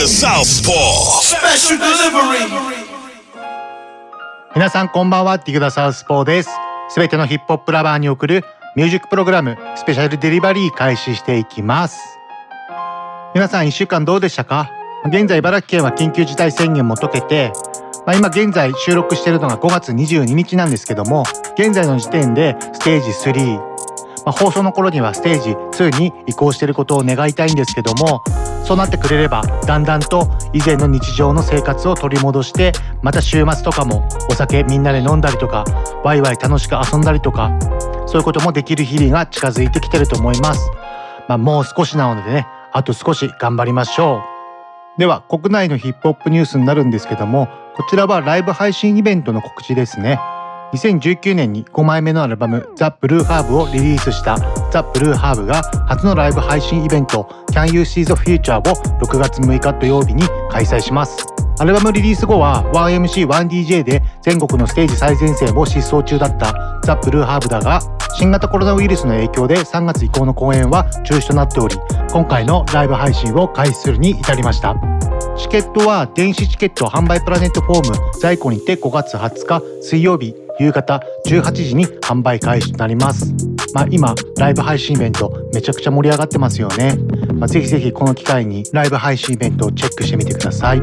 The Southpaw. Special delivery. 皆さんこんばんはディグダサウスポーですすべてのヒップホップラバーに送るミュージックプログラムスペシャルデリバリー開始していきます皆さん1週間どうでしたか？現在茨城県は緊急事態宣言も解けて、まあ、今現在収録しているのが5月22日なんですけども現在の時点でステージ3、まあ、放送の頃にはステージ2に移行していることを願いたいんですけどもそうなってくれればだんだんと以前の日常の生活を取り戻してまた週末とかもお酒みんなで飲んだりとかワイワイ楽しく遊んだりとかそういうこともできる日々が近づいてきてると思います。まあ、もう少しなのでねあと少し頑張りましょう。では国内のヒップホップニュースになるんですけどもこちらはライブ配信イベントの告知ですね。2019年に5枚目のアルバム「ザ・ブルーハーブをリリースした。ザ・ブルーハーブが初のライブ配信イベント「Can You See the Future」を6月6日土曜日に開催します。アルバムリリース後は 1MC1DJ で全国のステージ最前線を疾走中だった。ザ・ブルーハーブだが新型コロナウイルスの影響で3月以降の公演は中止となっており今回のライブ配信を開始するに至りました。チケットは電子チケット販売プラネットフォーム在庫にて5月20日水曜日夕方18時に販売開始となります。まあ、今ライブ配信イベントめちゃくちゃ盛り上がってますよね。まあ、ぜひぜひこの機会にライブ配信イベントをチェックしてみてください。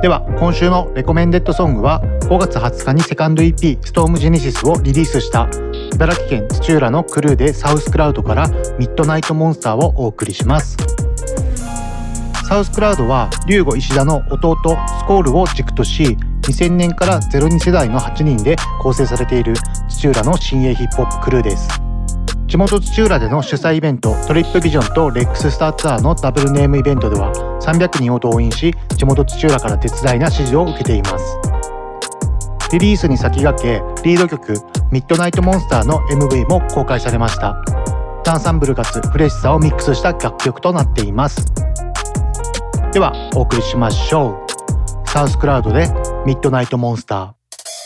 では今週のレコメンデッドソングは5月20日にセカンド EP「ストームジェネシスをリリースした茨城県土浦のクルーでサウスクラウドからミッドナイトモンスターをお送りします。サウスクラウドは龍吾石田の弟スコールを軸とし2000年から02世代の8人で構成されている土浦の新鋭ヒップホップクルーです。地元土浦での主催イベントトリップビジョンとレックススターツアーのダブルネームイベントでは300人を動員し地元土浦から絶大な支持を受けています。リリースに先駆けリード曲「ミッドナイトモンスター」の MV も公開されました。アンサンブルかつフレッシュさをミックスした楽曲となっています。ではお送りしましょう。サウスクラウドでミッドナイトモンスタ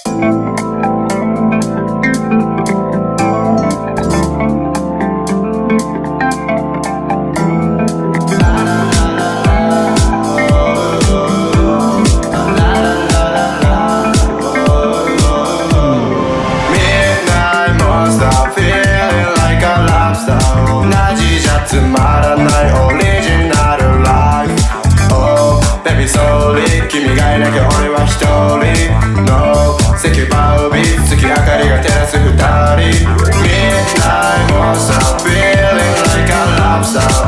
ー。石バウビ月明かりが照らす二人 Midnight was a feeling like a love song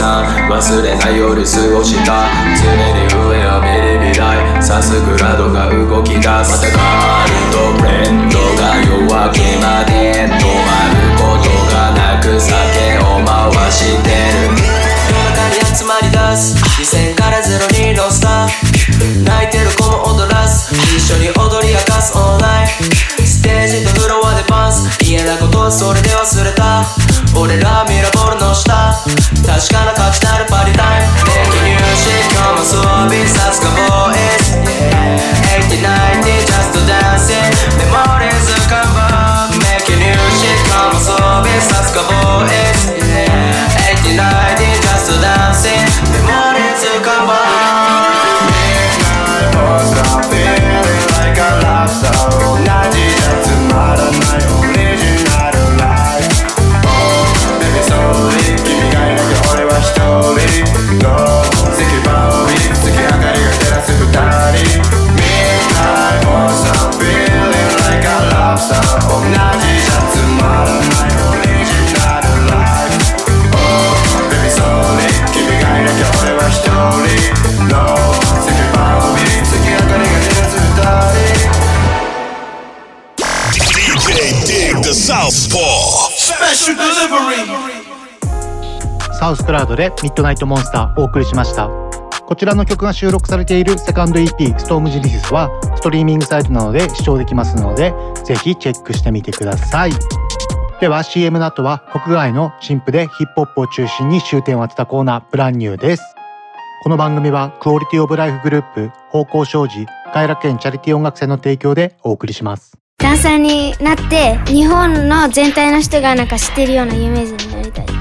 さ忘れない夜過ごした。常に上を見る未来。さすぐラドが動き出す。またガールとフレンドが夜明けまで止まることがなく酒を回してる。夜中に集まり出す。2000から02のスター泣いてる子も踊らす。一緒に踊り明かすオンライン。ステージとフロアでパンス。嫌なことはそれで忘れた。俺らミラボルの下。確かな価値なるパリタイム。Making new shit come on so be さすがウスクラウドでミッドナイトモンスターお送りしました。こちらの曲が収録されているセカンド EP ストームジリシスはストリーミングサイトなどで視聴できますのでぜひチェックしてみてください。では CM の後は国外の新婦でヒップホップを中心に終点を当てたコーナーブランニューです。この番組はクオリティオブライフグループ方向障子快楽園チャリティー音楽祭の提供でお送りします。ダンサーになって日本の全体の人がなんか知ってるような有名人に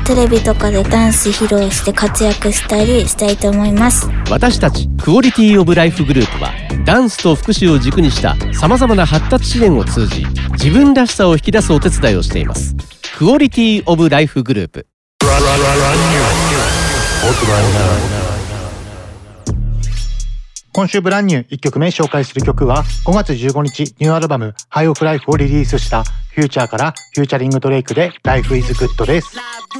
テレビとかでダンス披露して活躍したりしたいと思います。私たちクオリティオブライフグループはダンスと福祉を軸にしたさまざまな発達支援を通じ自分らしさを引き出すお手伝いをしています。クオリティオブライフグループ。今週ブランニュー1曲目紹介する曲は5月15日ニューアルバムハイオフライフをリリースしたフューチャーからフューチャリングドレイクで Life is Good です。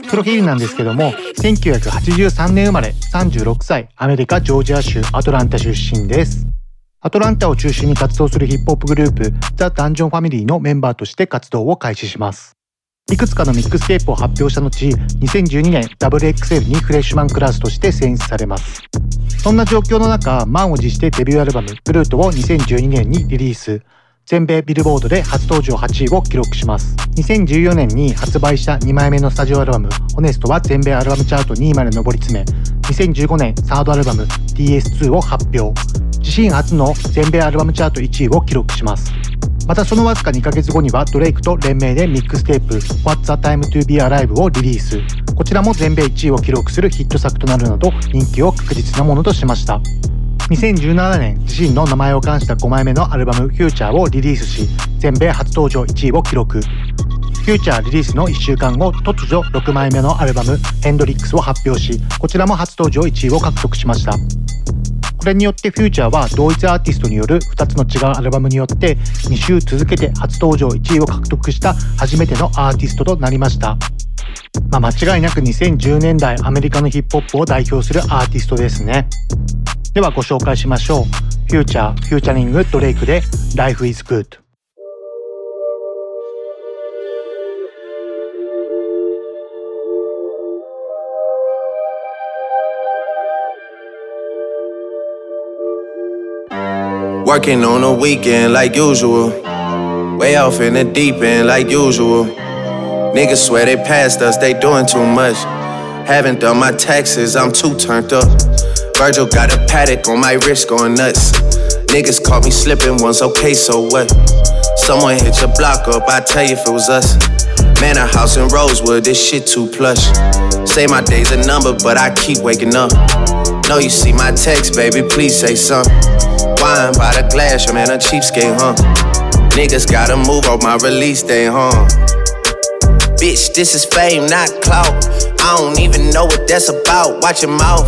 プロフィールなんですけども1983年生まれ36歳アメリカジョージア州アトランタ出身です。アトランタを中心に活動するヒップホップグループザ・ダンジョンファミリーのメンバーとして活動を開始します。いくつかのミックステープを発表した後2012年 WXL にフレッシュマンクラスとして選出されます。そんな状況の中満を持してデビューアルバム「グルートを2012年にリリース。全米ビルボードで初登場8位を記録します。2014年に発売した2枚目のスタジオアルバム「ホネストは全米アルバムチャート2位まで上り詰め。2015年サードアルバム DS2 を発表。自身初の全米アルバムチャート1位を記録します。またそのわずか2ヶ月後にはドレイクと連名でミックステープ What's the Time to Be Alive をリリース。こちらも全米1位を記録するヒット作となるなど人気を確実なものとしました。2017年自身の名前を冠した5枚目のアルバム「フューチャーをリリースし全米初登場1位を記録。フューチャーリリースの1週間後突如6枚目のアルバム「ヘンドリックス」を発表しこちらも初登場1位を獲得しました。これによってフューチャーは同一アーティストによる2つの違うアルバムによって2週続けて初登場1位を獲得した初めてのアーティストとなりました。まあ、間違いなく2010年代アメリカのヒップホップを代表するアーティストですね。ではご紹介しましょうフューチャーフューチャリングドレイクで Life is Good Working on a weekend like usual. Way off in the deep end like usual. Niggas swear they passed us, they doing too much. Haven't done my taxes, I'm too turned up. Virgil got a paddock on my wrist going nuts. Niggas caught me slipping once, okay, so what? Someone hit your block up, I tell you if it was us. Man, a house in Rosewood, this shit too plush. Say my day's a number, but I keep waking up. Know you see my text, baby, please say something. Wine by the glass, your man a cheapskate, huh? Niggas gotta move on my release day, huh? Bitch, this is fame, not clout. I don't even know what that's about. Watch your mouth.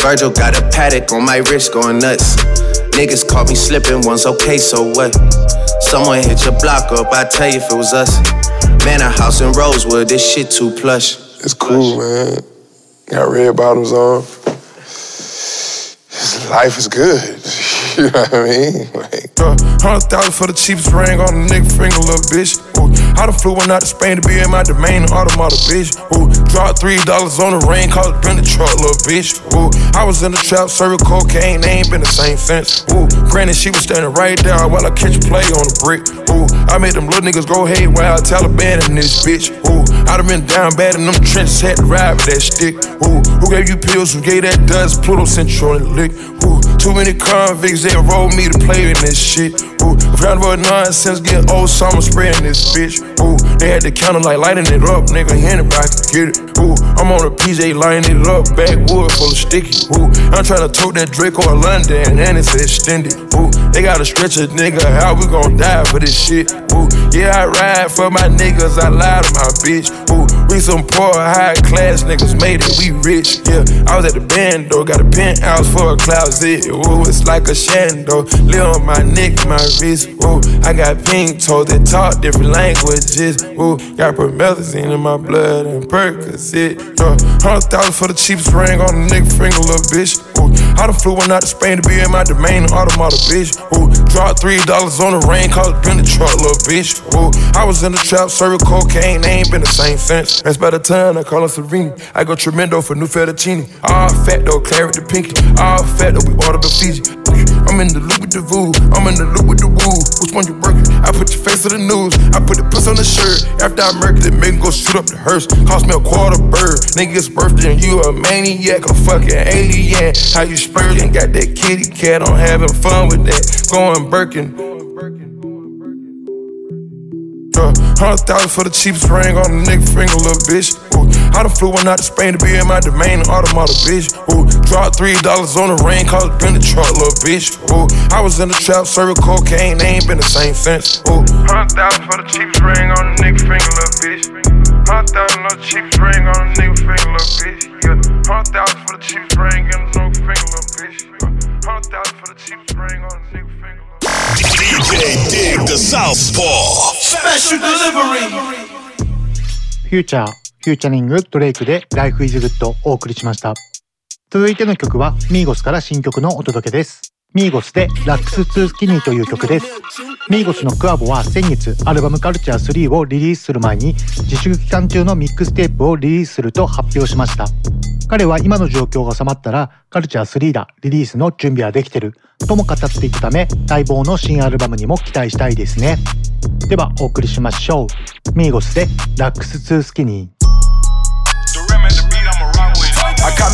Virgil got a paddock on my wrist going nuts. Niggas caught me slipping once, okay, so what? Someone hit your block up, I tell you if it was us. Man, a house in Rosewood, this shit too plush. It's cool, man. Got red bottoms on. Life is good. you know what I mean? Like, Hundred thousand for the cheapest ring on the nigga finger, little bitch. Ooh, I done flew one out to Spain to be in my domain, automata, bitch. Ooh, dropped three dollars on the ring, called it been the truck, little bitch. Ooh, I was in the trap, serving cocaine, they ain't been the same since. Ooh, granted, she was standing right there while I catch a play on the brick. Ooh, I made them little niggas go hey while I Taliban in this bitch. Ooh, I done been down bad in them trenches, had to ride with that stick. Ooh, who gave you pills? Who gave that dust? Pluto sent you lick. Ooh, too many convicts, they rolled me to play in this shit. Ooh, round about nonsense, getting old, so I'm this bitch. Ooh, They had the counter like lighting it up, nigga. Anybody can get it. Ooh, I'm on a PJ lighting it up, backwood full of sticky. Ooh, I'm trying to tote that Draco or London, and it's extended. Ooh, they gotta stretch a nigga how we gon' die for this shit. Ooh, yeah, I ride for my niggas, I lie to my bitch. Ooh, we some poor, high class niggas made it, we rich. Yeah, I was at the band though, got a penthouse for a closet. Ooh, it's like a shando, live on my neck, my wrist. I got pink toes that talk different languages. Ooh, got promethazine in my blood and Percocet. Hundred thousand for the cheapest ring on the nigga finger, little bitch. Ooh, I done flew one out to Spain to be in my domain, automata, bitch. Ooh, dropped three dollars on the rain, called it been the truck, little bitch. Ooh, I was in the trap, serving cocaine, they ain't been the same since. That's by the time I call her Serena. I go tremendo for new fettuccine. All fat though, claret the pinky. All fat though, we order the Fiji. I'm in the loop with the voo, I'm in the loop with the woo. Which one you working? I put your face to the news, I put the puss on the shirt. After I murdered it, make go shoot up the hearse. Cost me a quarter bird. Nigga's birthday and you a maniac, a fucking alien. How you spurting? Got that kitty cat, I'm having fun with that. Going Birkin. Uh, Hundred thousand for the cheapest ring on the nigga finger, little bitch. Ooh, I done flew one out to Spain to be in my domain, automata, bitch. Ooh, dropped three dollars on the rain, called it been the truck, little bitch. Ooh, I was in the trap, serving cocaine, they ain't been the same since. Hundred thousand for the cheapest ring on the nigga finger, little bitch. Hundred thousand on the cheapest ring on the nigga finger, little bitch. Yeah, hundred thousand for the cheapest ring on the nigga finger, little bitch. Hundred thousand for the cheapest ring on the nigga finger. DJ Dig the Southpaw. Special delivery. フューチャー、フューチャリングドレイクで Life is Good をお送りしました。続いての曲はミーゴスから新曲のお届けです。ミーゴスでラックス2スキニーという曲です。ミーゴスのクアボは先月アルバムカルチャー3をリリースする前に自粛期間中のミックステープをリリースすると発表しました。彼は今の状況が収まったらカルチャー3だリリースの準備はできてるとも語っていたため待望の新アルバムにも期待したいですね。ではお送りしましょう。ミーゴスでラックス2スキニー。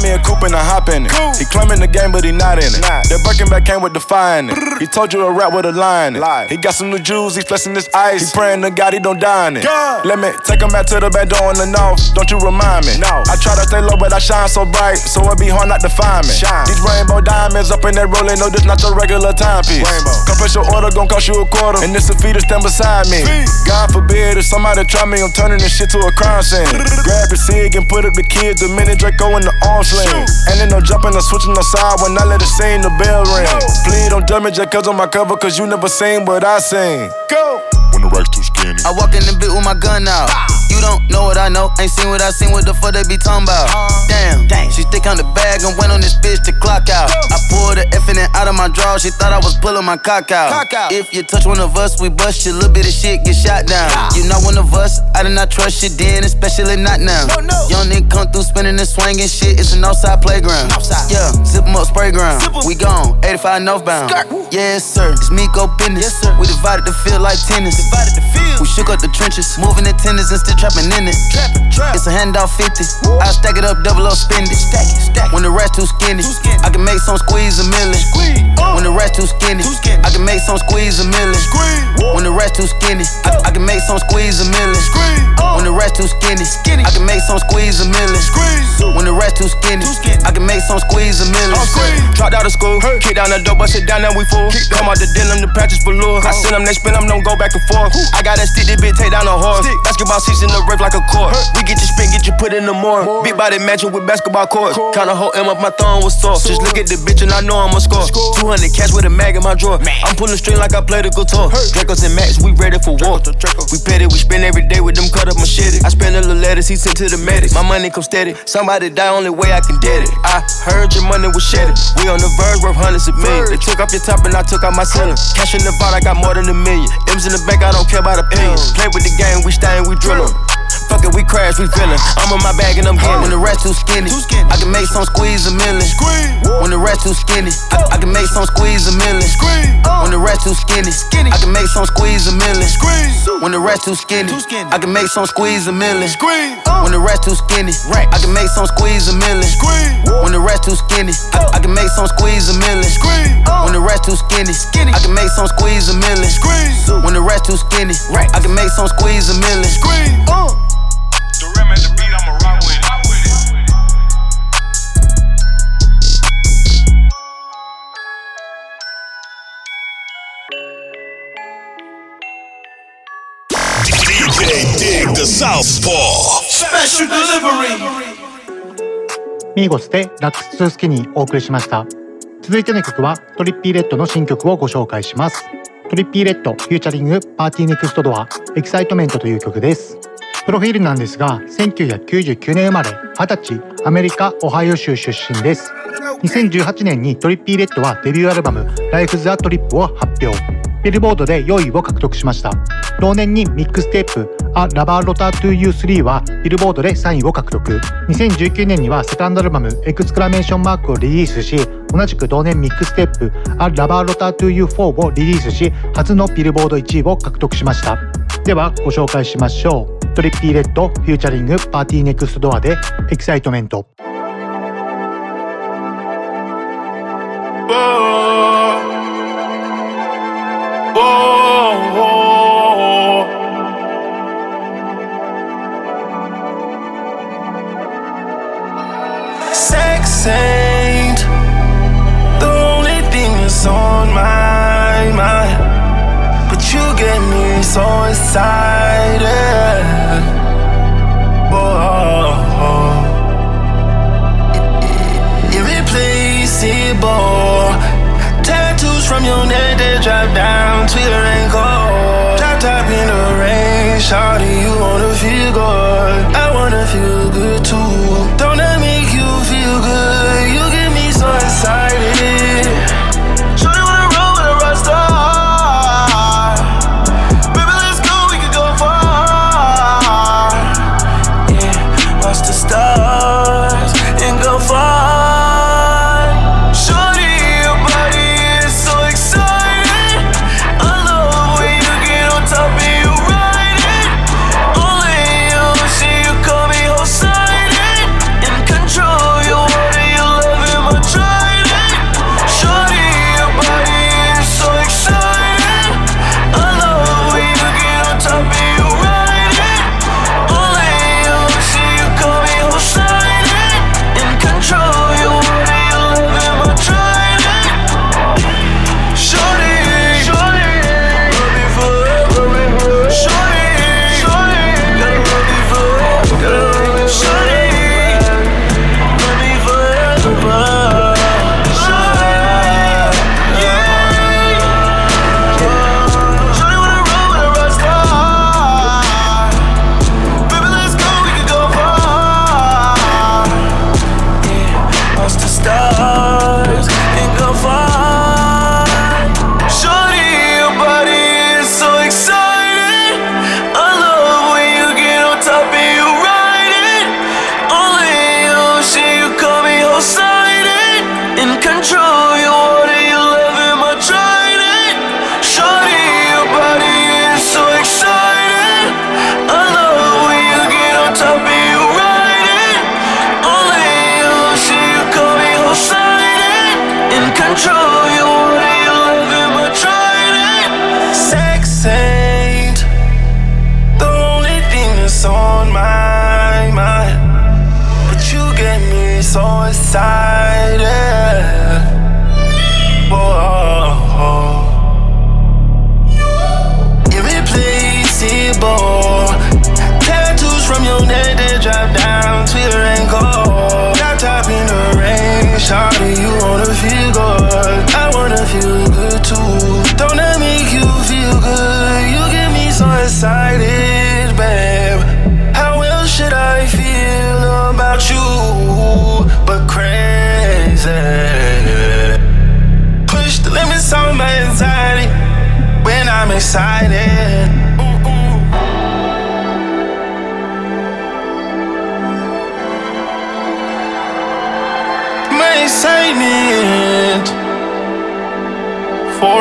Me a coupe and I hop in it. He claiming the game, but he not in it. That Birkin back came with the fire in it. He told you a rap with a line in it. He got some new jewels, he flexing his ice. He praying to God he don't die in it. Let me take him back to the back door in the north. Don't you remind me? No. I try to stay low, but I shine so bright, so it be hard not to find me. These rainbow diamonds up in that rolling, no, this not your regular timepiece. Come place your order, gon' cost you a quarter, and this a fee to stand beside me. God forbid if somebody try me, I'm turning this shit to a crime scene. Grab your cig and put up the kids, the minute Draco in the arm sling. And then no jumping or switching the side when I let it sing the bell ring. Please don't judge me just cause on my cover, cause you never seen what I seen. Go! When the rack's too skinny. I walk in the bit with my gun out. You don't know what I know, ain't seen what I seen, what the fuck they be talking about. Damn, she stick on the bag and went on this bitch to clock out. I pulled the F in it out of my drawer, she thought I was pulling my cock out. If you touch one of us, we bust you, little bit of shit get shot down. You not one of us, I did not trust you then, especially not now. Young nigga come through spinning and swinging shit, it's an outside playground. Yeah, zip 'em up, spray ground. We gone, 85 northbound. Yes, sir, it's me go business. Yes, sir. We divided the field like tennis. We shook up the trenches, moving the tenders and still trapping in it. It's a handoff 50. I stack it up, double up, spend it. When the rest too skinny, I can make some squeeze a million. When the rest too skinny, I can make some squeeze a million. When the rest too skinny, I, I can make some squeeze a million. When the rest too skinny, I can make some squeeze a million. When the rest too skinny, I can make some squeeze a million. Dropped out of school, kick down the door, bust it down, now we full. Come out the denim, the patches velour. I send them, they spin them, don't go back and forth. I got that stick, that bitch, take down a horse. Basketball seats in the rip like a court. We get you spin, get you put in the more. Big body matching with basketball courts. Kinda hold M up, my thumb was sore. Just look at the bitch and I know I'ma score. 200 cash with a mag in my drawer. I'm pulling string like I play the guitar. Dracos and Max, we ready for war. We petty, we spend every day with them cut up machete. I spend a little letters, he sent to the medics. My money come steady. Somebody die, only way I can get it. I heard your money was shedded. We on the verge, worth hundreds of millions. They took off your top and I took out my ceiling. Cash in the vault, I got more than a million. M's in the bank, I don't care about opinions. Play with the game, we stay and we drill 'em. Fuck it, we crash, we feelin'. I'm on my bag and I'm getting. When the rest too skinny, I can make some squeeze a million. When the rest too skinny, I, I can make some squeeze a million. Uh. When the rest too skinny, I can make some squeeze a million. Uh. When the rest too skinny, I can make some squeeze a million. When the rest too skinny, I can make some squeeze a million. When the rest too skinny, I, I can make some squeeze a million. Uh. When the rest too skinny, I can make some squeeze a million. When the rest too skinny, I can make some squeeze a million. Uh. ミーゴスでラックス・スキニーお送りしました。続いての曲は Trippie Redd の新曲をご紹介します。 Trippie Redd featuring PARTYNEXTDOOR Excitement という曲ですプロフィールなんですが1999年生まれ20歳アメリカオハイオ州出身です。2018年にトリッピーレッドはデビューアルバム Life the Trip を発表ビルボードで4位を獲得しました。同年にミックステープ A Love Letter to You 3 はビルボードで3位を獲得。2019年にはセカンドアルバムエクスクラメーションマークをリリースし同じく同年ミックステープ A Love Letter to You 4 をリリースし初のビルボード1位を獲得しました。ではご紹介しましょう。 Trippie Redd featuring PARTYNEXTDOOR で Excitement。So excited. Whoa. Irreplaceable. Tattoos from your neck that drop down to your ankle. Drop top in the rain, shawty, you wanna feel good. I wanna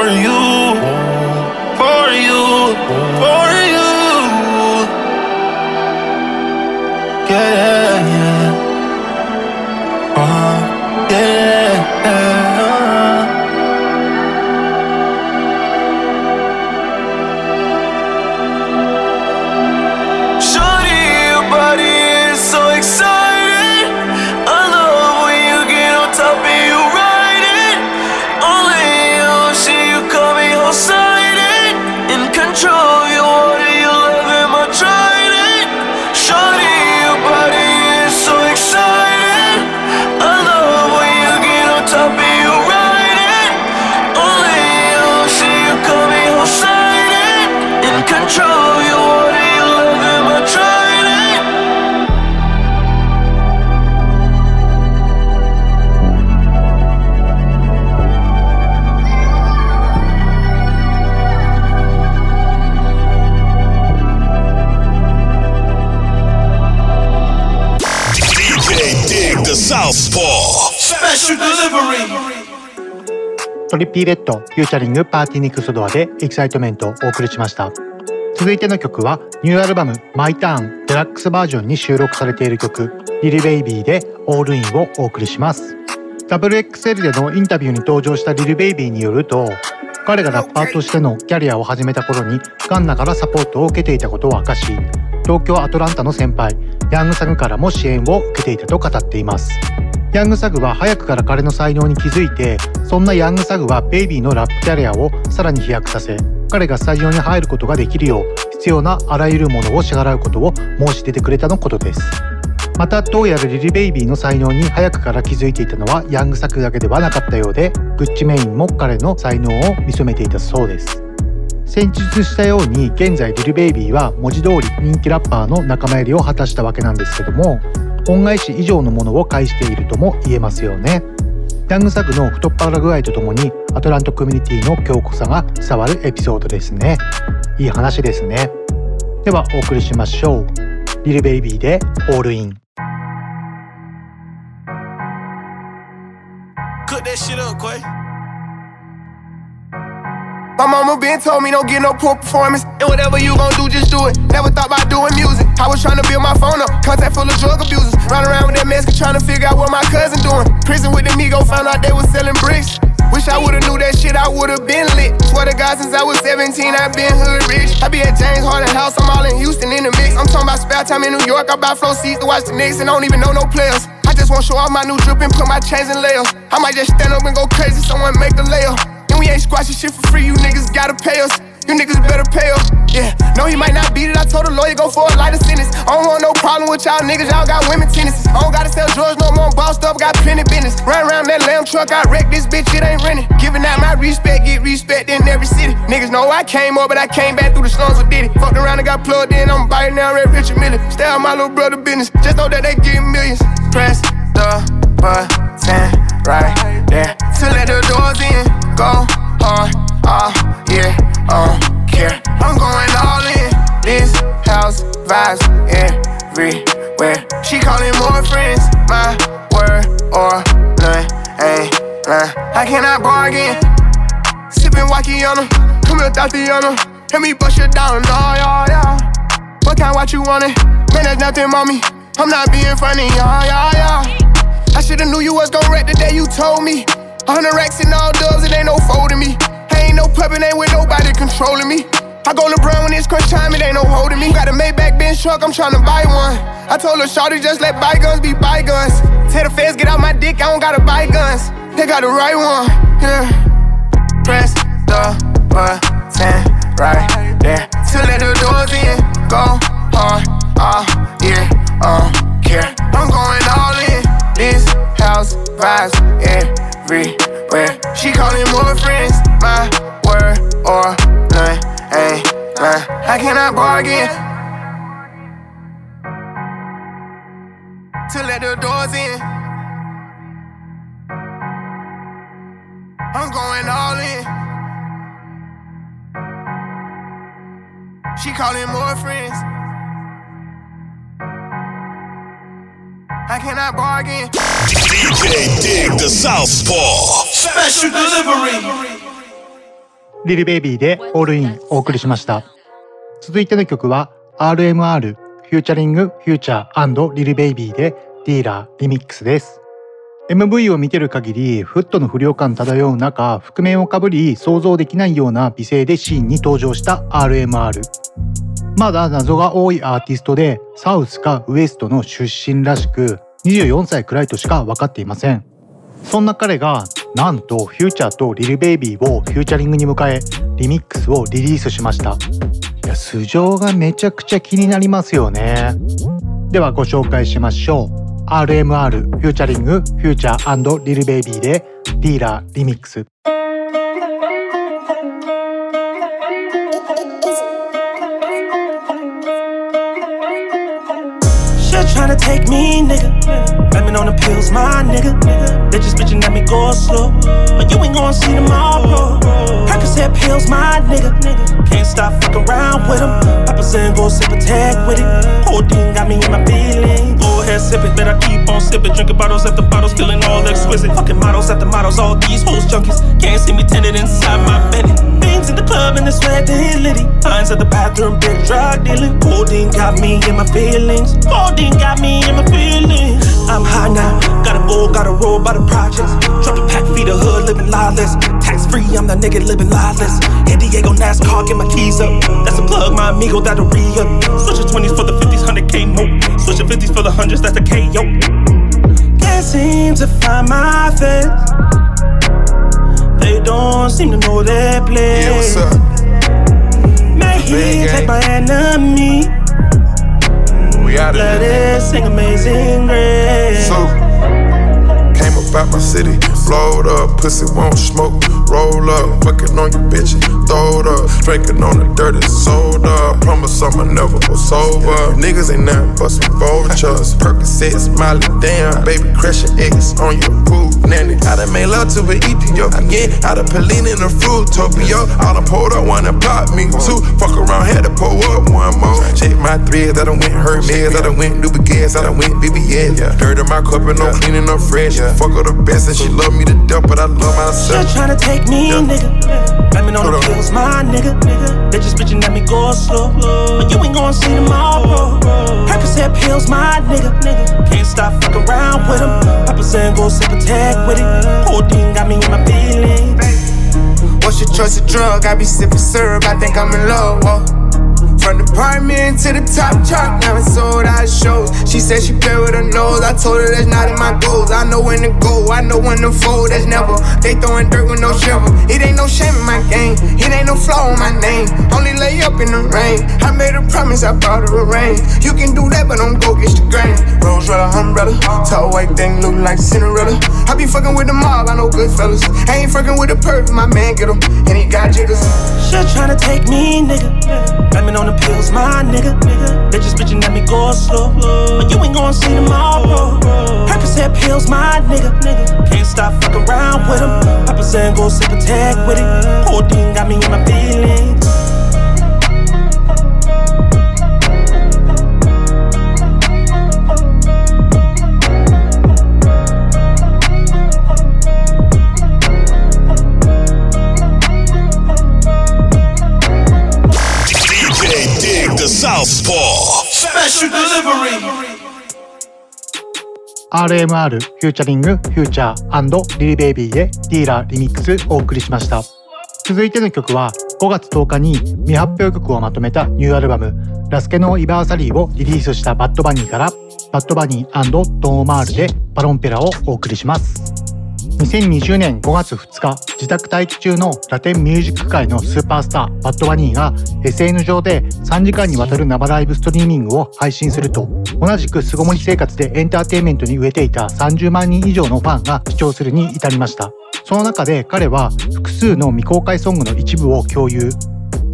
for you, ピーレッド featuring PARTYNEXTDOOR で Excitement をお送りしました。続いての曲はニューアルバム My Turn デラックスバージョンに収録されている曲 Lil Baby で All In をお送りします。WXL でのインタビューに登場した Lil Baby によると彼がラッパーとしてのキャリアを始めた頃に Gunna からサポートを受けていたことを明かし東京アトランタの先輩 Young Thug からも支援を受けていたと語っています。ヤングサグは早くから彼の才能に気づいてそんなヤングサグはベイビーのラップキャリアをさらに飛躍させ彼がスタジオに入ることができるよう必要なあらゆるものを支払うことを申し出てくれたのことです。またどうやらリリベイビーの才能に早くから気づいていたのはヤングサグだけではなかったようでグッチメインも彼の才能を見初めていたそうです。先日したように現在リルベイビーは文字通り人気ラッパーの仲間入りを果たしたわけなんですけども恩返し以上のものを返しているとも言えますよね。ヤングサグの太っ腹具合とともにアトラントコミュニティの強固さが伝わるエピソードですね。いい話ですね。ではお送りしましょう。リルベイビーでオールイン。Cook that shit up, Quay. My mama been told me don't get no poor performance. And whatever you gon' do, just do it. Never thought about doing music. I was trying to build my phone up. Contact full of drug abusers. Run around with that mask trying to figure out what my cousin doing. Prison with the Migo, found out they was selling bricks. Wish I would've knew that shit, I would've been lit. Swear to God, since I was 17, i been hood rich. I be at James Harden House, I'm all in Houston in the mix. I'm talking about spare time in New York, I buy flow seats to watch the Knicks and don't even know no players. I just wanna show off my new drip and put my chains in layers. I might just stand up and go crazy, someone make a layup. We ain't squashing shit for free, you niggas gotta pay us. You niggas better pay up. Yeah, no, he might not beat it. I told the lawyer go for a lighter sentence. I don't want no problem with y'all niggas, y'all got women tendencies. I don't gotta sell drugs no more, I'm bossed up, got plenty business. Run around that lamb truck, I wreck this bitch, it ain't renting. Giving out my respect, get respect in every city. Niggas know I came up, but I came back through the slums with Diddy. Fucked around and got plugged in, I'm biting now, Red Richard Miller. Stay out my little brother business, just know that they getting millions. Press the button right there to let the doors in. Go hard, oh yeah, oh care. I'm going all in. This house vibes everywhere. She calling more friends, my word or none. Ain't lying. I cannot bargain. Sipping Wakiana, come here, Tatiana. Let me bust you down, nah, yeah, yeah. What kind what you want it? Man, that's nothing, mommy. I'm not being funny, yeah, yeah, yeah. I shoulda knew you was gon' wreck the day you told me. A hundred racks and all dubs, it ain't no folding me. I ain't no puppet, ain't with nobody controlling me. I go LeBron when it's crunch time, it ain't no holding me. Got a Maybach Benz truck, I'm tryna buy one. I told her, Shawty, just let bygones be bygones. Tell the feds, get out my dick, I don't gotta buy guns. They got the right one, yeah. Press the button right there to let the doors in. Go hard, yeah, oh care. I'm going all in. This house vibes everywhere. She calling more friends, my word or none. Ain't lying. I cannot bargain. To let the doors in. I'm going all in. She calling more friends. I cannot bargain. DJ Dig the Southpaw. Special delivery. リルベイビーでオールインお送りしました。続いての曲は RMR フューチャリングフューチャーリルベイビーでディーラーリミックスです。MV を見てる限りフットの不良感漂う中覆面をかぶり想像できないような美声でシーンに登場した RMR まだ謎が多いアーティストでサウスかウエストの出身らしく24歳くらいとしか分かっていません。そんな彼がなんとフューチャーとリルベイビーをフューチャリングに迎えリミックスをリリースしました。いや素性がめちゃくちゃ気になりますよね。ではご紹介しましょう。RMR フューチャリングフューチャーリルベイビーでディーラーリミックス。Tryna take me, nigga. Blaming on the pills, my nigga. They just bitching at me go slow. But you ain't gonna see tomorrow. Percocet pills, my nigga. Can't stop fucking around with them. Papa saying go sip a tag with it. Codeine got me in my feelings. Go ahead, sip it. Better keep on sipping. Drinking bottles after bottles, feeling all exquisite. Fucking models after models, all these hoes junkies. Can't see me tinted inside my. Beams in the club and the sweat they litty. Lines at the bathroom, big drug dealing. Codeine got me in my feelings. Codeine got me in my feelings. I'm high now, gotta go, gotta roll by the projects. Drop the pack, feed the hood, living lawless. Tax free, I'm the nigga living lawless. Hit Diego NASCAR, get my keys up. That's a plug, my amigo, that'll re up. Switching 20s for the 50s, 100k more. Switching 50s for the 100s, that's the KO. Can't seem to find my face. They don't seem to know their place. Yeah, what's up? May he take my enemy. We out of Let here. it sing amazing grace. So, came up out my city, blowed up, pussy won't smoke, roll up, fucking on your bitch, throw it up, drinking on the dirty soda. Promise I'ma never go sober. Niggas ain't nothing but some vultures. Percocet, smiley, damn, baby, crashing eggs on your food, nanny. I done made love to an Ethiopian, I done Pauline in a fruitopia. I done pulled up one and popped me two. Fuck around, had to pull up one more. Check my threads, I done went Hermes, I done went New I done went BBS. Dirt in my cup and no cleaning up fresh. Fuck her the best and she love me to death, but I love myself. Shit tryna take me, nigga. Blaming on the pills, my nigga. They just bitching at me go slow. But you ain't gonna see tomorrow. Percocet pills, my nigga. Can't stop fucking around with them. Papa saying go sip a tag with it. Codeine got me in my feelings. What's your choice of drug? I be sipping syrup, I think I'm in love. Whoa. From the apartment to the top truck, now it's sold out. She said she play with her nose. I told her that's not in my goals. I know when to go, I know when to fold. That's never. They throwing dirt with no shovel. It ain't no shame in my game. It ain't no flaw in my name. Only lay up in the rain. I made a promise, I brought her a ring. You can do that, but don't go get the grain. Rose red umbrella, tall white thing look like Cinderella. I be fucking with the mob, I know good fellas. I ain't fucking with the perp, my man get him, and he got jiggers. Shit tryna take me, nigga. Blaming on the pills, my nigga. They just bitching at me go slow. But you ain't gonna see tomorrow. Percocet pills, my nigga. Nigga. Can't stop fucking around with them. Papa saying go sip a tag with it. Codeine got me in my feelings. DJ Dig the Southpaw. Special delivery. RMR フューチャリングフューチャーリリベイビーへディーラーリミックスお送りしました。続いての曲は5月10日に未発表曲をまとめたニューアルバム Las que no iban a salir をリリースした Bad Bunny から Bad Bunny Don Omar で Pa' Romperla をお送りします。2020年5月2日自宅待機中のラテンミュージック界のスーパースター Bad Bunny が SN 上で3時間にわたる生ライブストリーミングを配信すると同じく巣ごもり生活でエンターテインメントに飢えていた30万人以上のファンが視聴するに至りました。その中で彼は複数の未公開ソングの一部を共有。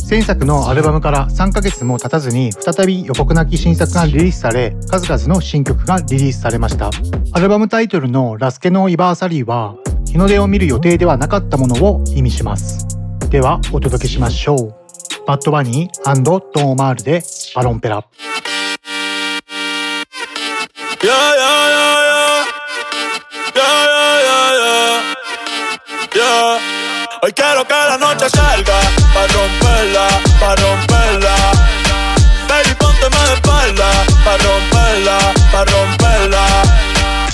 前作のアルバムから3ヶ月も経たずに再び予告なき新作がリリースされ数々の新曲がリリースされましたアルバムタイトルの「ラスケのイバーサリー」は日の出を見る予定ではなかったものを意味しますではお届けしましょうバッドバニートーマールで「バロンペラ」Yeah, yeah, yeah, yeah. Yeah, yeah, yeah, yeah. Yeah. Hoy quiero que la noche salga Pa' romperla, pa' romperla Baby, ponte más de espalda Pa' romperla, pa' romperla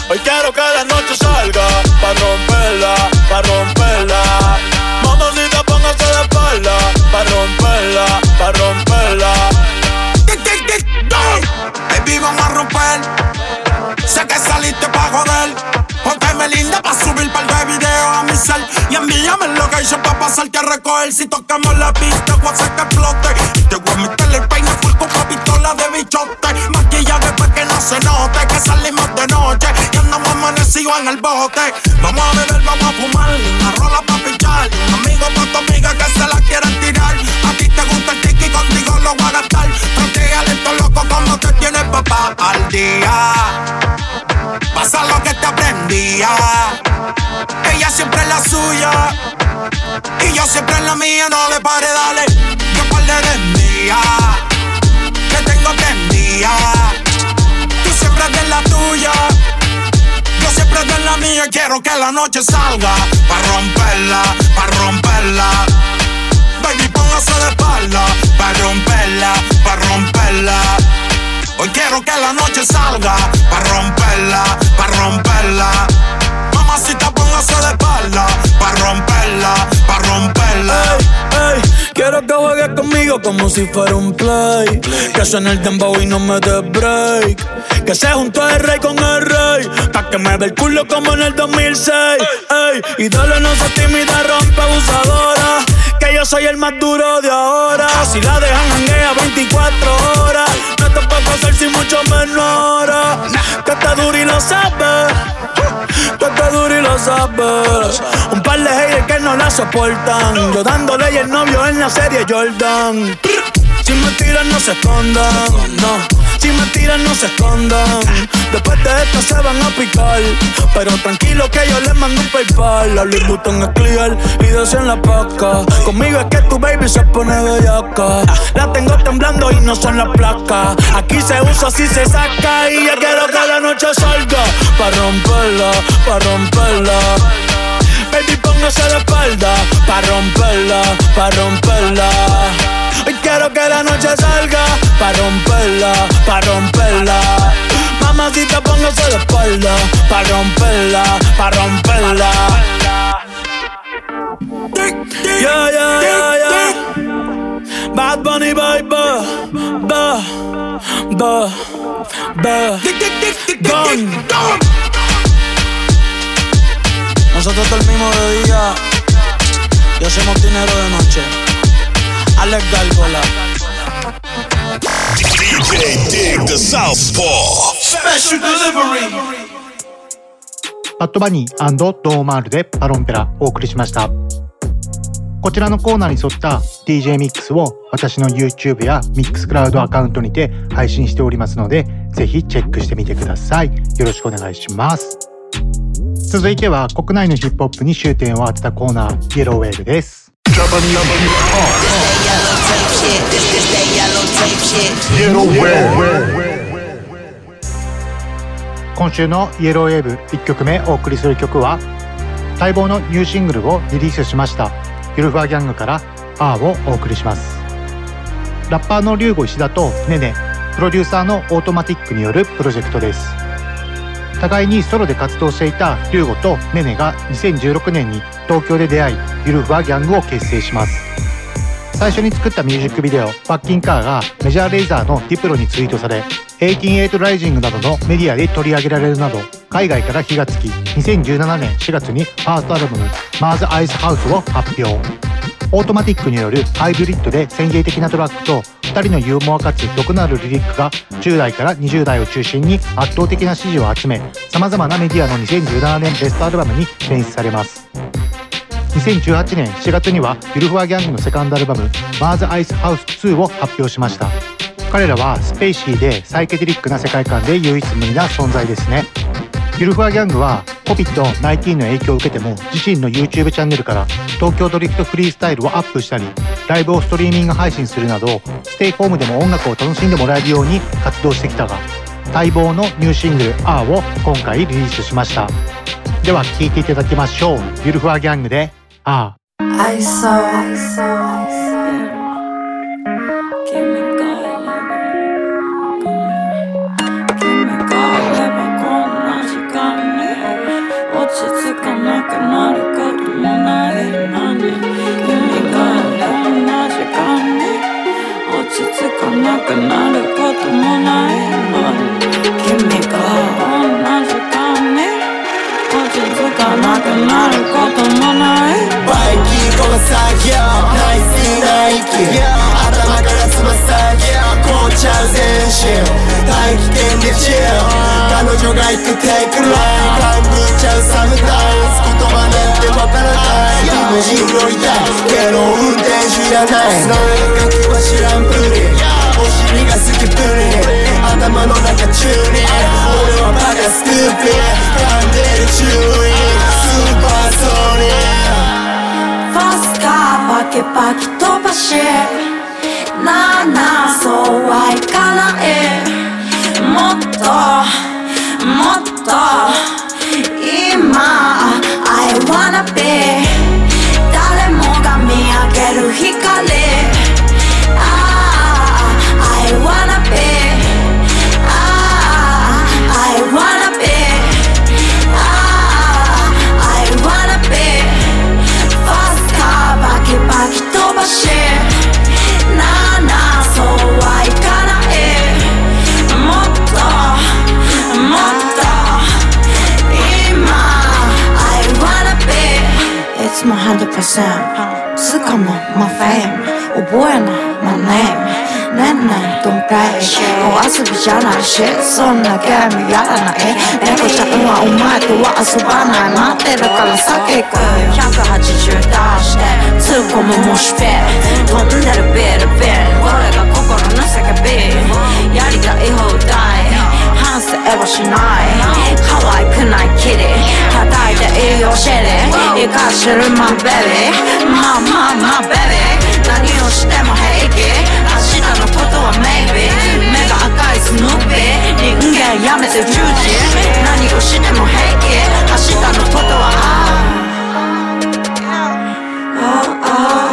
Hoy quiero que la noche salga Pa' romperla, pa' romperla Mamacita, póngase de espalda Pa' romperla, pa' romperla Baby, vamos a romper. Sé que saliste pa' joder. Ponte linda pa' subir par de cel. Y envíame lo que hice pa' pasarte a recoger. Si tocamos la pista, voy a hacer que explote. Te voy a meter el peine full con pistola de bichote. Maquillaje pa' que no se note que salimos de noche. Y andamos amanecidos en el bote. Vamos a beber, vamos a fumar. Una rola pa' pichar. Amigo pa' tu amiga que se la quieren tirar. A ti te gusta el tiki, contigo lo voy a gastar. Protégale esto loco como te tiene papá al día. Pasa lo que te aprendía. Ella siempre es la suya. Y yo siempre en la mía. No le pare, dale. Yo par de mía. Que tengo prendida. Tú siempre de la tuya. Yo siempre de la mía. Quiero que la noche salga. Pa' romperla, pa' romperla. Baby, póngase de espalda. Pa' romperla, pa' romperla. Hoy quiero que la noche salga Pa' romperla, pa' romperla Pa' romperla, pa' romperla Ey, quiero que juegues conmigo como si fuera un play. Que suene el dembow y no me dé break. Que se juntó el rey con el rey. Pa' que me ve el culo como en el 2006. Ey, y dale, no se tímida, rompe abusadora. Que yo soy el más duro de ahora. Si la dejan janguea 24 Un par de haters que no la soportan. Yo dándole y el novio en la serie Jordan. Si me tiran no se escondan, no. Si me tiran no se escondan. Después de esto se van a picar. Pero tranquilo que yo les mando un PayPal. La Louis Vuitton es clear y en la paca. Conmigo es que tu baby se pone bellaca. La tengo temblando y no son las placas. Aquí se usa si se saca. Y ya quiero que la noche salga. Pa' romperla, pa' romperla. Baby, póngase de espalda Pa' romperla, pa' romperla Hoy quiero que la noche salga Pa' romperla, pa' romperla. Mamacita, póngase de espalda Pa' romperla, pa' romperla. Yeah, yeah, yeah, yeah. Bad Bunny, baby Ba, ba, ba Gone. Nosotros dormimos de día y hacemos dinero de noche. Alex Gárgola. DJ Dig the Southpaw. Special delivery. バッドバニードーマールでパロンペラお送りしました。こちらのコーナーに沿った DJ ミックスを私の YouTube や Mixcloud アカウントにて配信しておりますので、ぜひチェックしてみてください。よろしくお願いします。続いては国内のヒップホップに終点を当てたコーナー、イエローウェーブです。今週のイエローウェーブ1曲目お送りする曲は待望のニューシングルをリリースしましたゆるふわギャングから「あー」をお送りします。ラッパーの龍吾石田とねねプロデューサーのオートマティックによるプロジェクトです。互いにソロで活動していた龍吾とねねが2016年に東京で出会いゆるふわギャングを結成します。最初に作ったミュージックビデオ「パッキンカー」がメジャーレイザーのディプロにツイートされ188ライジングなどのメディアで取り上げられるなど海外から火がつき2017年4月にファーストアルバム「マーズ・アイス・ハウス」を発表。オートマティックによるハイブリッドで先鋭的なトラックと2人のユーモアかつ毒のあるリリックが10代から20代を中心に圧倒的な支持を集め様々なメディアの2017年ベストアルバムに選出されます。2018年7月にはゆるふわギャングのセカンドアルバム「 Mars Ice House 2」を発表しました。彼らはスペイシーでサイケデリックな世界観で唯一無二な存在ですね。ゆるふわギャングは COVID-19 の影響を受けても自身の YouTube チャンネルから東京ドリフトフリースタイルをアップしたりライブをストリーミング配信するなどステイホームでも音楽を楽しんでもらえるように活動してきたが待望のニューシングル「R」を今回リリースしました。では聴いていただきましょう。ゆるふわギャングでああ I saw, I saw, I saw. なくなることもないのに Give me God, こんな時間に落ち着かなくなることもないバイキーこの先内水内気頭からつま先凍っちゃう全身大気圏でチル彼女が行くテイクライン感じちゃうサムタイム言葉なんてわからないリムジン乗りたいけど運転手じゃないその描きは知らんぷりお尻が好きプリ頭の中チューリン俺はバカスクーピー噛んでるチューリンスーパーソニーファスカーパキパキ飛ばしなあなあそうはいかない。もっともっと。100%つかも my fame 覚えない my name ねんねん don't play お遊びじゃないし。そんなゲームやらない。猫ちゃんはお前とは遊ばない。待ってるから先行こうよ180出して。突っ込むもしペ飛んでるビルビル。これが心の叫び。やりたい放題反省はしない。可愛くないキリ叩いていいよシェリ生かしてるマンベビー。まあまあまあベビー。何をしても平気。明日のことは maybe 目が赤いスヌーピー。人間やめて10時何をしても平気。明日のことは Southpaw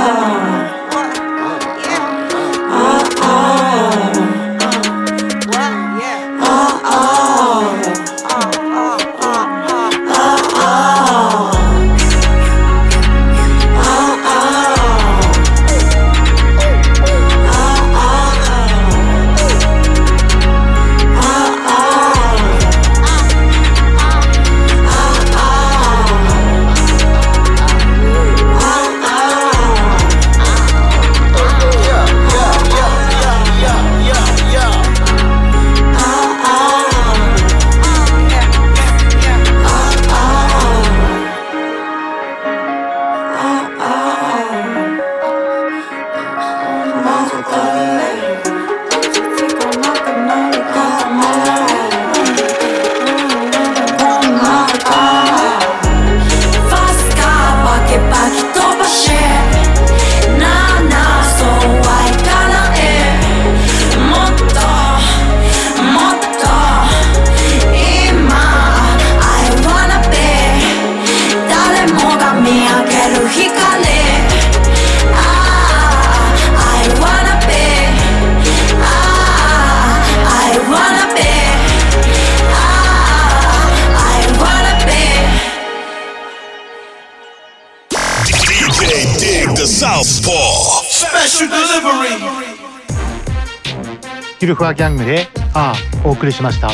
しました。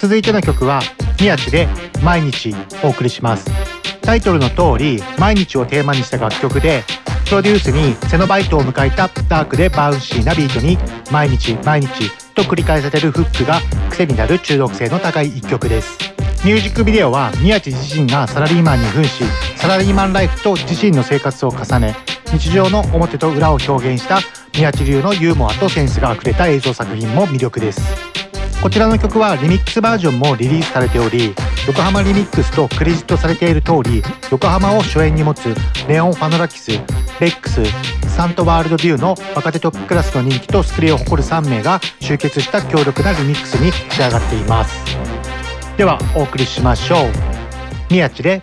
続いての曲は宮地で「毎日」お送りします。タイトルの通り毎日をテーマにした楽曲でプロデュースにセノバイトを迎えたダークでバウンシーなビートに毎日毎日と繰り返されるフックが癖になる中毒性の高い一曲です。ミュージックビデオは宮地自身がサラリーマンに扮しサラリーマンライフと自身の生活を重ね日常の表と裏を表現した宮地流のユーモアとセンスがあふれた映像作品も魅力です。こちらの曲はリミックスバージョンもリリースされており横浜リミックスとクレジットされている通り横浜を初演に持つレオン・ファノラキスレックスサントワールドビューの若手トップクラスの人気とスクリーを誇る3名が集結した強力なリミックスに仕上がっています。ではお送りしましょう。宮地で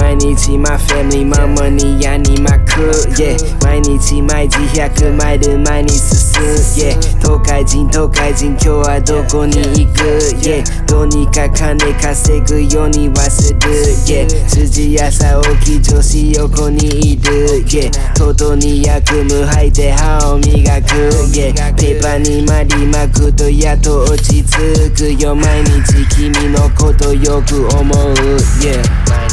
毎日 my family my money I need my crew yeah. 毎日毎時100マイル前に進む yeah. 東海人東海人今日はどこに行く yeah. どうにか金稼ぐようにはする yeah. 筋朝起き女子横にいる yeah. 外に役務吐いて歯を磨く yeah. ペーパーにまりまくとやっと落ち着くよ毎日君のことよく思う yeah.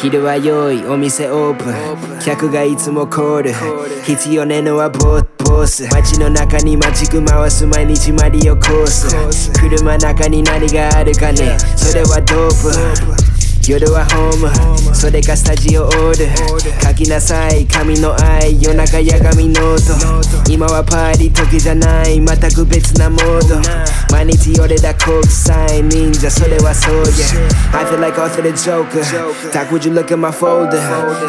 昼は良いお店オープン。客がいつもコール。必要ねのはボボス。街の中にマジック回す。毎日マリオコース。車中に何があるかね。それはドープ。夜はホームそれかスタジオオール書きなさい神の愛夜中やがみノート今はパーリー時じゃない全く別なモード毎日俺だ国際忍者それはそうや I feel like Arthur the Joker Doc would you look at my folder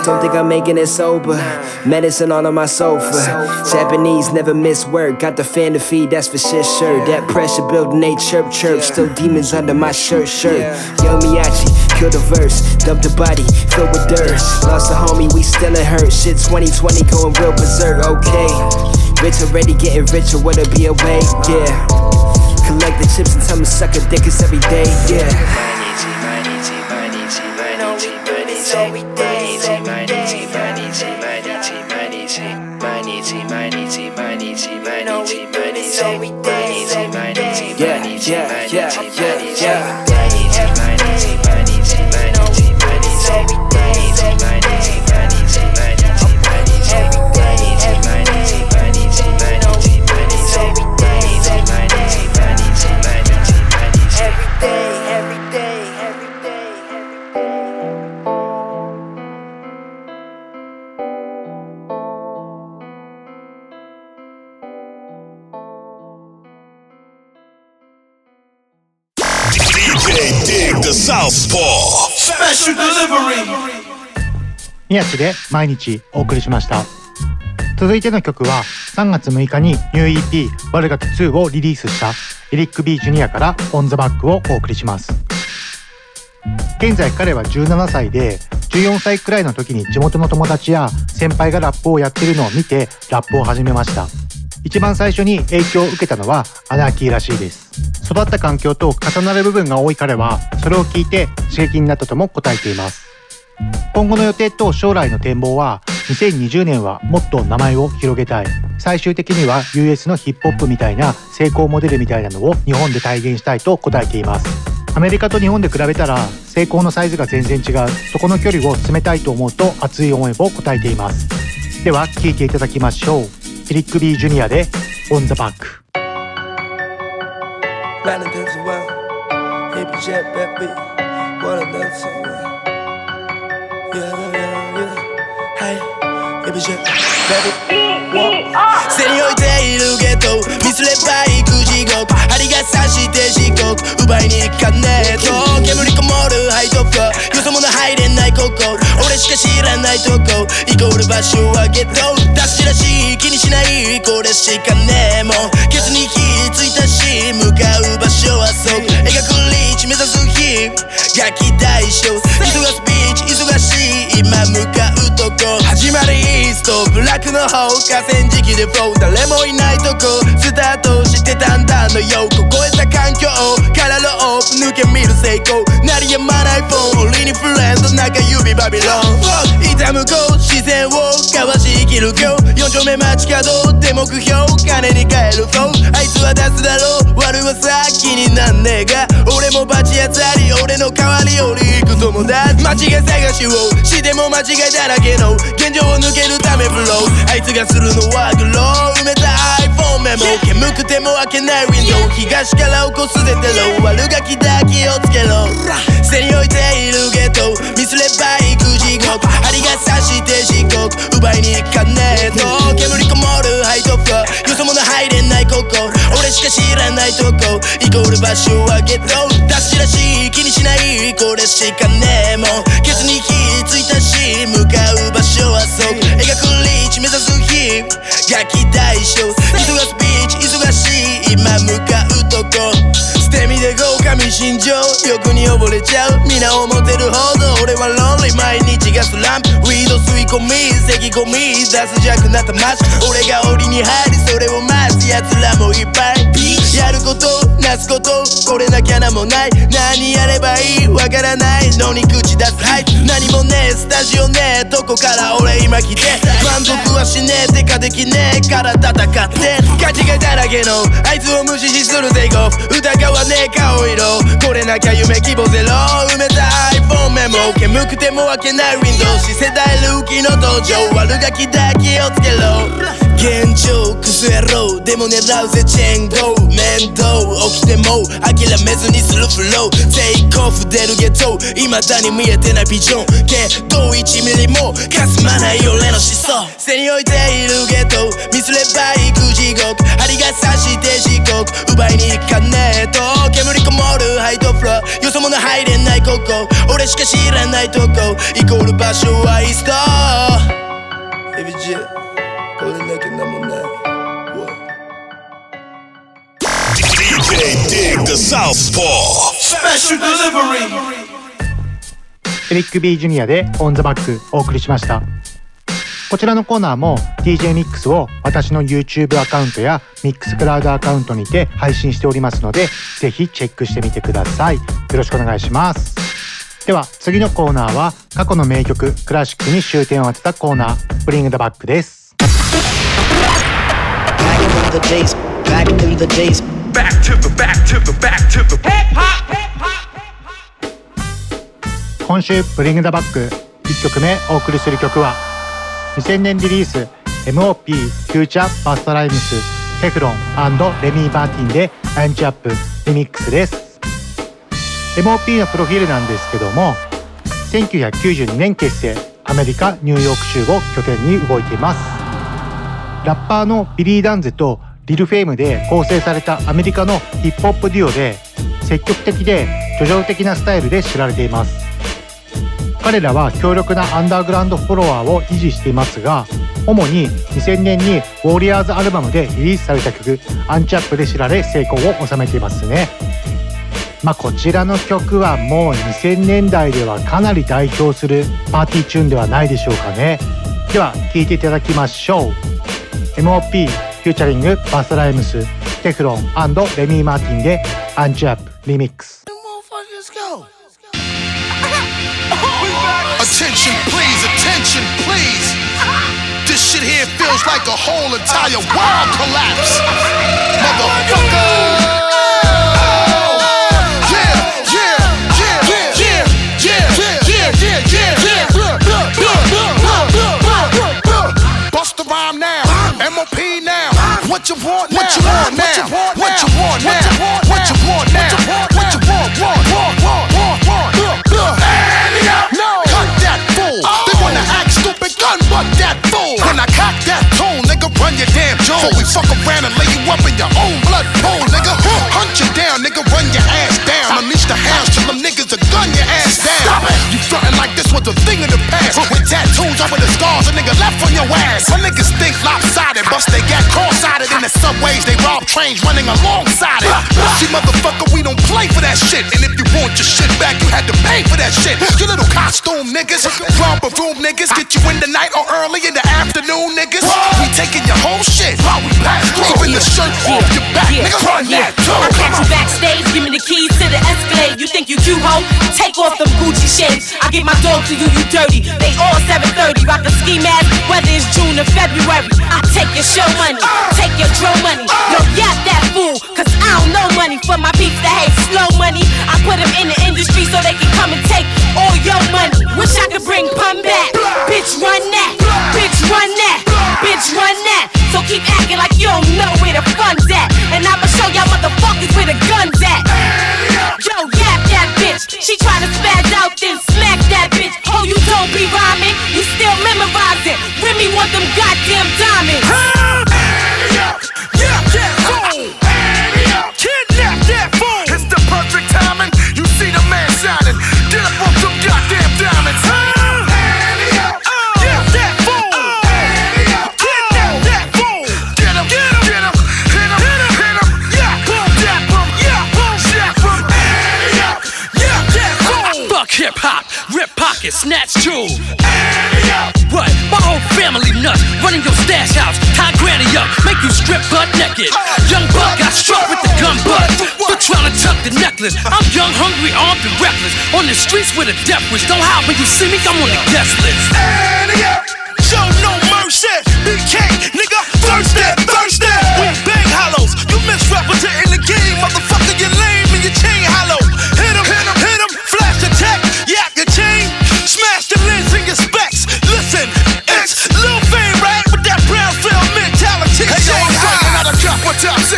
Don't think I'm making it sober Medicine all on my sofa Japanese never miss work Got the fan to feed that's for shit sure That pressure building they chirp chirp Still demons under my shirt shirt Yo Miyachi kill the verse Dump the body filled with dirt Lost a homie we still in hurt Shit 2020 going real berserk Okay Rich already getting richer Wanna be away yeah Collect the chips and tell me suck a dick it's every day yeah Yeah, yeah, yeah, yeah, yeah. 宮地で毎日お送りしました。続いての曲は3月6日にニュー EP「悪ガキ2」をリリースしたエリック・ビー・ジュニアから「オン・ザ・バック」をお送りします。現在彼は17歳で14歳くらいの時に地元の友達や先輩がラップをやってるのを見てラップを始めました。一番最初に影響を受けたのはアナーキーらしいです。育った環境と重なる部分が多い彼はそれを聞いて刺激になったとも答えています。今後の予定と将来の展望は2020年はもっと名前を広げたい。最終的には US のヒップホップみたいな成功モデルみたいなのを日本で体現したいと答えています。アメリカと日本で比べたら成功のサイズが全然違う。そこの距離を詰めたいと思うと熱い思いを答えています。では聴いていただきましょう。フィリック・ビー・ジュニアで「オン・ザ・バック」Yeah, yeah, yeah. Hey, baby, yeah. てに置いているゲットミスれば行く地獄針が刺して漆黒奪いに行かねえと煙こもるハイトップよそ者入れないここ。俺しか知らないとこ。イコール場所はゲット出しらしい気にしない。これしかねえも。んケツに火ついたし向かう場所はそう描くリーチ目指す日ガキ大将忙すビーチ忙しい今向かうとこ。始まりイーストブラックの方河川敷でフォー。誰もいないとこ。スタートしてたんだのよ。凍えた環境からのオープ抜け見る成功。鳴りやまないフォン俺にフレンド中指バビロン。痛むこう視線をかわし生きる今日四丁目街角で目標金に変えるそうあいつは出すだろう。悪はさ気になんねえが。俺も罰当たり俺の代わりより行く友達。間違い探しをしても間違いだらけの。現状を抜けるためブロー。あいつがするのはグロー。埋めたいメモ。煙くても開けないウィンドウ東から起こすでてろ悪ガキだ気をつけろ。背に置いているゲット。ミスれば行く地獄針が刺して時刻。奪いに行かねえと。煙こもるハイトフローよそ者入れないここ。俺しか知らないとこ。イコール場所はゲット出しらしい気にしない。これしかねえもん。ケツに火ついたガキ大将。忙すビーチ？忙しい今向かうとこ。捨て身で狼心情。欲に溺れちゃう。皆思ってるほど俺はロンリー毎日がスランプ。ウィード吸い込み咳込み出す弱な魂俺が檻に入りそれを待つ奴らもいっぱい。やることなすことこれなきゃなもない。何やればいいわからないのに口出すはい何もねえスタジオねえとこから俺今来て。満足はしねえてかできねえから戦って勘違いだらけのあいつを無視しするテイクオフ疑わねえ顔色。これなきゃ夢希望ゼロ。埋めた iPhone メモ。煙くても開けないウィンドウ次世代ルーキーの登場。悪ガキだ気をつけろ。現状クソ野郎でも狙うぜチェーンゴー。面倒起きても諦めずにする。フローテイクオフ出るゲット。未だに見えてないビジョン。けど1ミリもかすまない俺の思想。背に置いているゲット。ミスれば行く地獄針が刺して時刻。奪いに行かねえと。煙こもるハイトフロー。よそ者入れないここ。俺しか知らないとこ。イコール場所はイースト。ABJ The Southpaw. Special delivery. エリック・ビー・ジュニアでオン・ザ・バックお送りしましたこちらのコーナーも DJ ミックスを私の YouTube アカウントやミックスクラウドアカウントにて配信しておりますのでぜひチェックしてみてくださいよろしくお願いしますでは次のコーナーは過去の名曲クラシックに終点を当てたコーナーブリング・ザ・バックです Back in the days, back in the days. Back to the back to the back to the hip hop. 今週ブリング・ザ・バック1曲目お送りする曲は2000年リリース MOP フューチャーバストライムステフロンレミー・バーティンでアンチアップリミックスです MOP のプロフィールなんですけども1992年結成アメリカニューヨーク州を拠点に動いています。ラッパーのビリー・ダンゼとリル・フェイムで構成されたアメリカのヒップホップデュオで積極的で叙情的なスタイルで知られています。彼らは強力なアンダーグラウンドフォロワーを維持していますが主に2000年に Warriorz アルバムでリリースされた曲「アンチアップ」で知られ成功を収めていますね。まあこちらの曲はもう2000年代ではかなり代表するパーティーチューンではないでしょうかね。では聴いていただきましょう。MOP 퓨처링은 바스라이무스, 테크롬, 안도 레미 마틴의 안잡 리믹스. Attention, please, attention, please. This shit here feels like a whole entire world collapse. Motherfucker. Yeah! Yeah! Yeah! Yeah! What you want now? What you want now? What you want now? What you want now? What you want? What you want? What you want? What you want? What you want? What you want? No. Cut that fool. They wanna act stupid, gun butt that fool. When I cock that tone, nigga, run your damn jaw. Before we fuck around and lay you up in your own blood pool, nigga. Hunt tattoos over the scars, a nigga left on your ass. My niggas think lopsided, bust they got cross-sided in the subways. They rob trains running alongside it. See, motherfucker, we don't play for that shit. And if you want your shit back, you had to pay for that shit. You little costume niggas, romper room niggas, get you in the night or early in the afternoon niggas. We taking your whole shit while we pass. through. Even the shirt off your back, nigga, run that too. I catch you backstage, give me the keys to the Escalade. You think you cute, ho? Take off them Gucci shades. I get my dog to you, you dirty. They all 730, rock a ski mask, whether it's June or February. I take your show money, take your drill money. Yo, yap that fool, cause I don't know money for my beats that hate slow money. I put him in the industry so they can come and take all your money. Wish I could bring pun back. Bitch, run that. Bitch, run that. Bitch, run that. So keep acting like you don't know where the fun's at. And I'ma show y'all motherfuckers where the gun's at. Yo, yap that bitch. She tryna spaz out, then smack that bitch. Oh, you don't be rhyming. You still memorizing. Remy want them goddamn diamonds. Yeah, that Get up off them goddamn diamonds. Yeah, hip hop, rip pockets, snatch jewels. What? My whole family nuts, running your stash house, tie granny up, make you strip butt naked. Young buck got struck with the gun butt for trying to tuck the necklace. I'm young, hungry, armed, and reckless. On the streets with a death wish. Don't hide when you see me, I'm on the guest list. Show no mercy. BK, nigga, thirsty, thirsty. We bang hollows. You misrepresenting the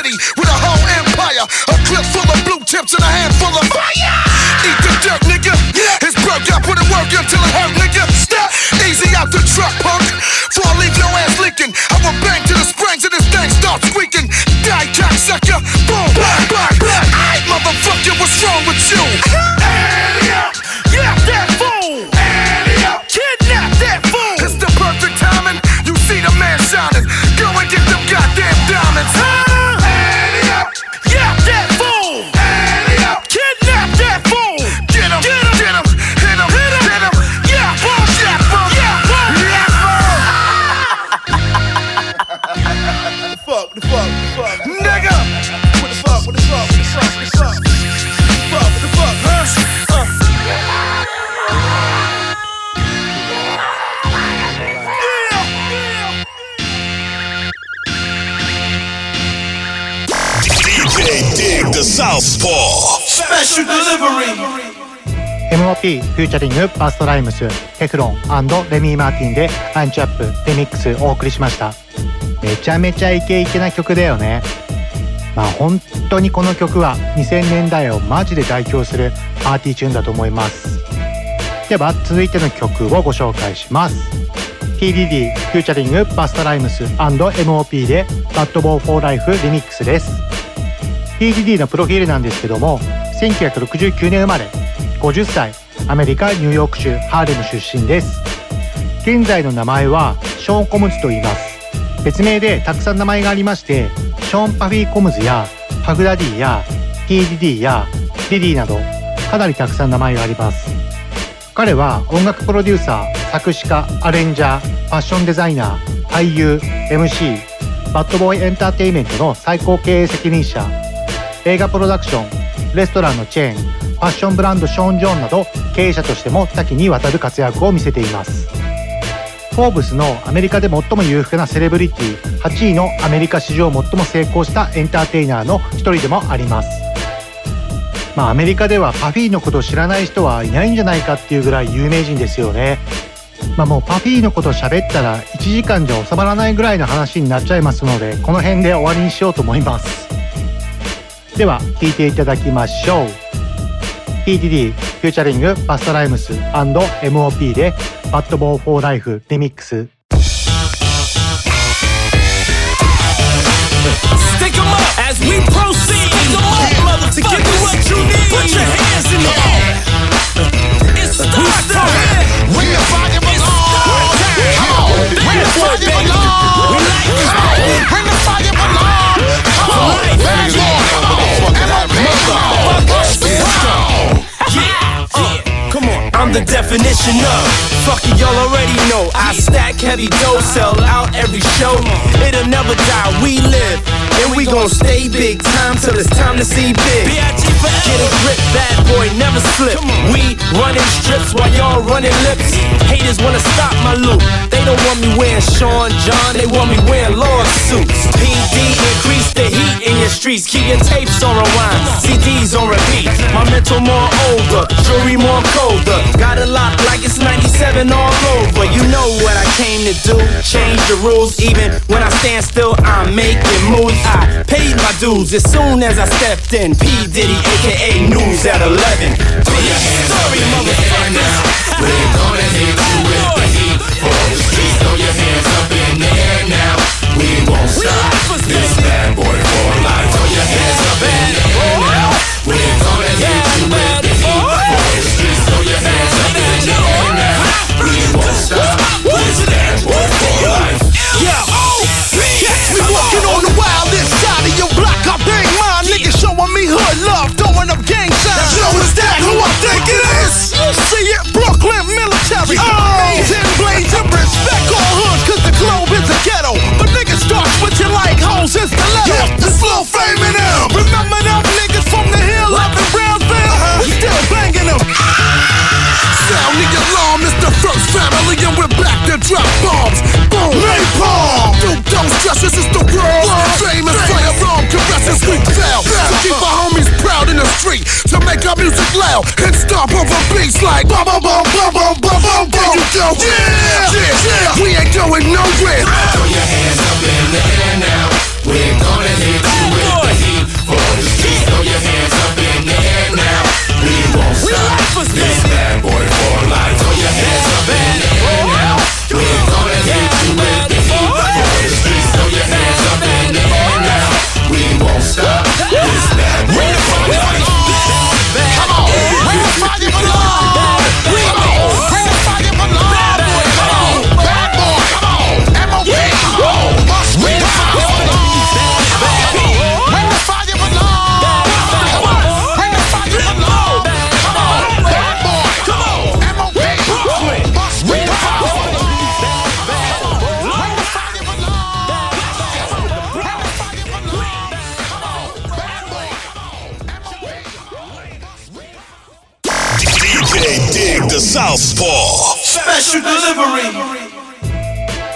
city with a whole empire. A clip full of blue tips and a handful of fire. Eat the dirt, nigga. It's broke up, put it work until it hurt, MOP featuring Busta Rhymes、Teflon、Remy Martin で Ante Up remix お送りしました。めちゃめちゃイケイケな曲だよね。まあ本当にこの曲は2000年代をマジで代表するパーティーチューンだと思います。では続いての曲をご紹介します。TDD フューチャリングバストライムス &MOP でバッドボーフォーライフリミックスです TDD のプロフィールなんですけども1969年生まれ。50歳アメリカ・ニューヨーク州ハーレム出身です。現在の名前はショーン・コムズと言います。別名でたくさん名前がありましてショーン・パフィー・コムズやパフダディや TDD やリリーなどかなりたくさん名前があります。彼は音楽プロデューサー作詞家アレンジャーファッションデザイナー俳優 MC バッドボーイエンターテインメントの最高経営責任者映画プロダクションレストランのチェーンァッションブランドショーン・ジョーンなど経営者としても多岐にわたる活躍を見せています。フォーブスのアメリカで最も裕福なセレブリティ8位のアメリカ史上最も成功したエンターテイナーの一人でもあります。まあアメリカではパフィーのことを知らない人はいないんじゃないかっていうぐらい有名人ですよね。まあもうパフィーのこと喋ったら1時間じゃ収まらないぐらいの話になっちゃいますのでこの辺で終わりにしようと思います。では聴いていただきましょう。PDD フューチャリングバスタライムス &MOP でバッドボーフォーライフリミックス Stick 'em up as we proceed. Stick 'em up, you what you need. Put your hands in the air. It's start time. Where the fire belong. Come on. Where the fire belong. We like it. Where the fire belong. Come on. Bad boy. Come on. MOP. I'm the definition of. Fuck it, y'all already know. I stack heavy dough, sell out every show. It'll never die, we live. And we gon' stay big time till it's time to see big. Get a grip, bad boy, never slip. We running strips while y'all running lips. Haters wanna stop my loot. They don't want me wearing Sean John, they want me wearing lawsuits. PD increase the heat in your streets. Keep your tapes on rewind, CDs on repeat. My mental more older, jewelry more colder. Got a lock like it's 97 all over. You know what I came to do. Change the rules, even when I stand still, I'm making moves. I paid my dues as soon as I stepped in. P. Diddy, aka News at 11. Sorry, motherfuckers. We're gonna hit you with the heat for the streets. Throw your hands up in the air now. We won't stop. This bad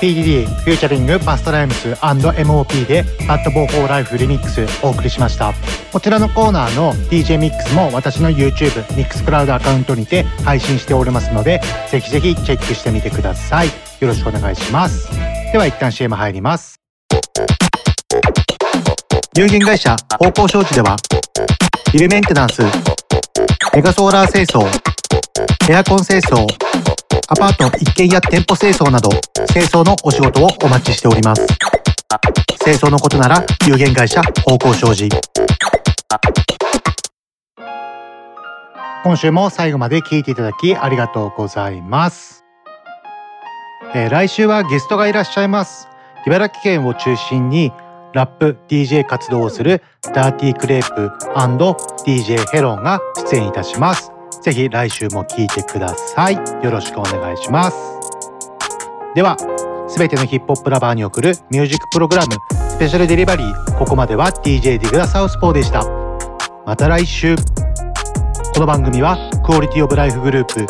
PDD フューチャリングバストライムス &MOP で「アットボーフォーライフリミックス」お送りしました。こちらのコーナーの DJ ミックスも私の YouTube ミックスクラウドアカウントにて配信しておりますのでぜひぜひチェックしてみてください。よろしくお願いします。では一旦 CM 入ります。有限会社方向商事ではビルメンテナンスメガソーラー清掃エアコン清掃アパート一軒や店舗清掃など清掃のお仕事をお待ちしております。清掃のことなら有限会社方向商事。今週も最後まで聞いていただきありがとうございます、えー来週はゲストがいらっしゃいます。茨城県を中心にラップ DJ 活動をするダーティークレープ &DJ ヘロンが出演いたします。ぜひ来週も聞いてください。よろしくお願いします。ではすべてのヒップホップラバーに送るミュージックプログラムスペシャルデリバリーここまでは DJ ディグダサウスポーでした。また来週。この番組はクオリティオブライフグループ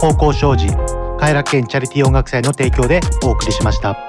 方向障子快楽園チャリティー音楽祭の提供でお送りしました。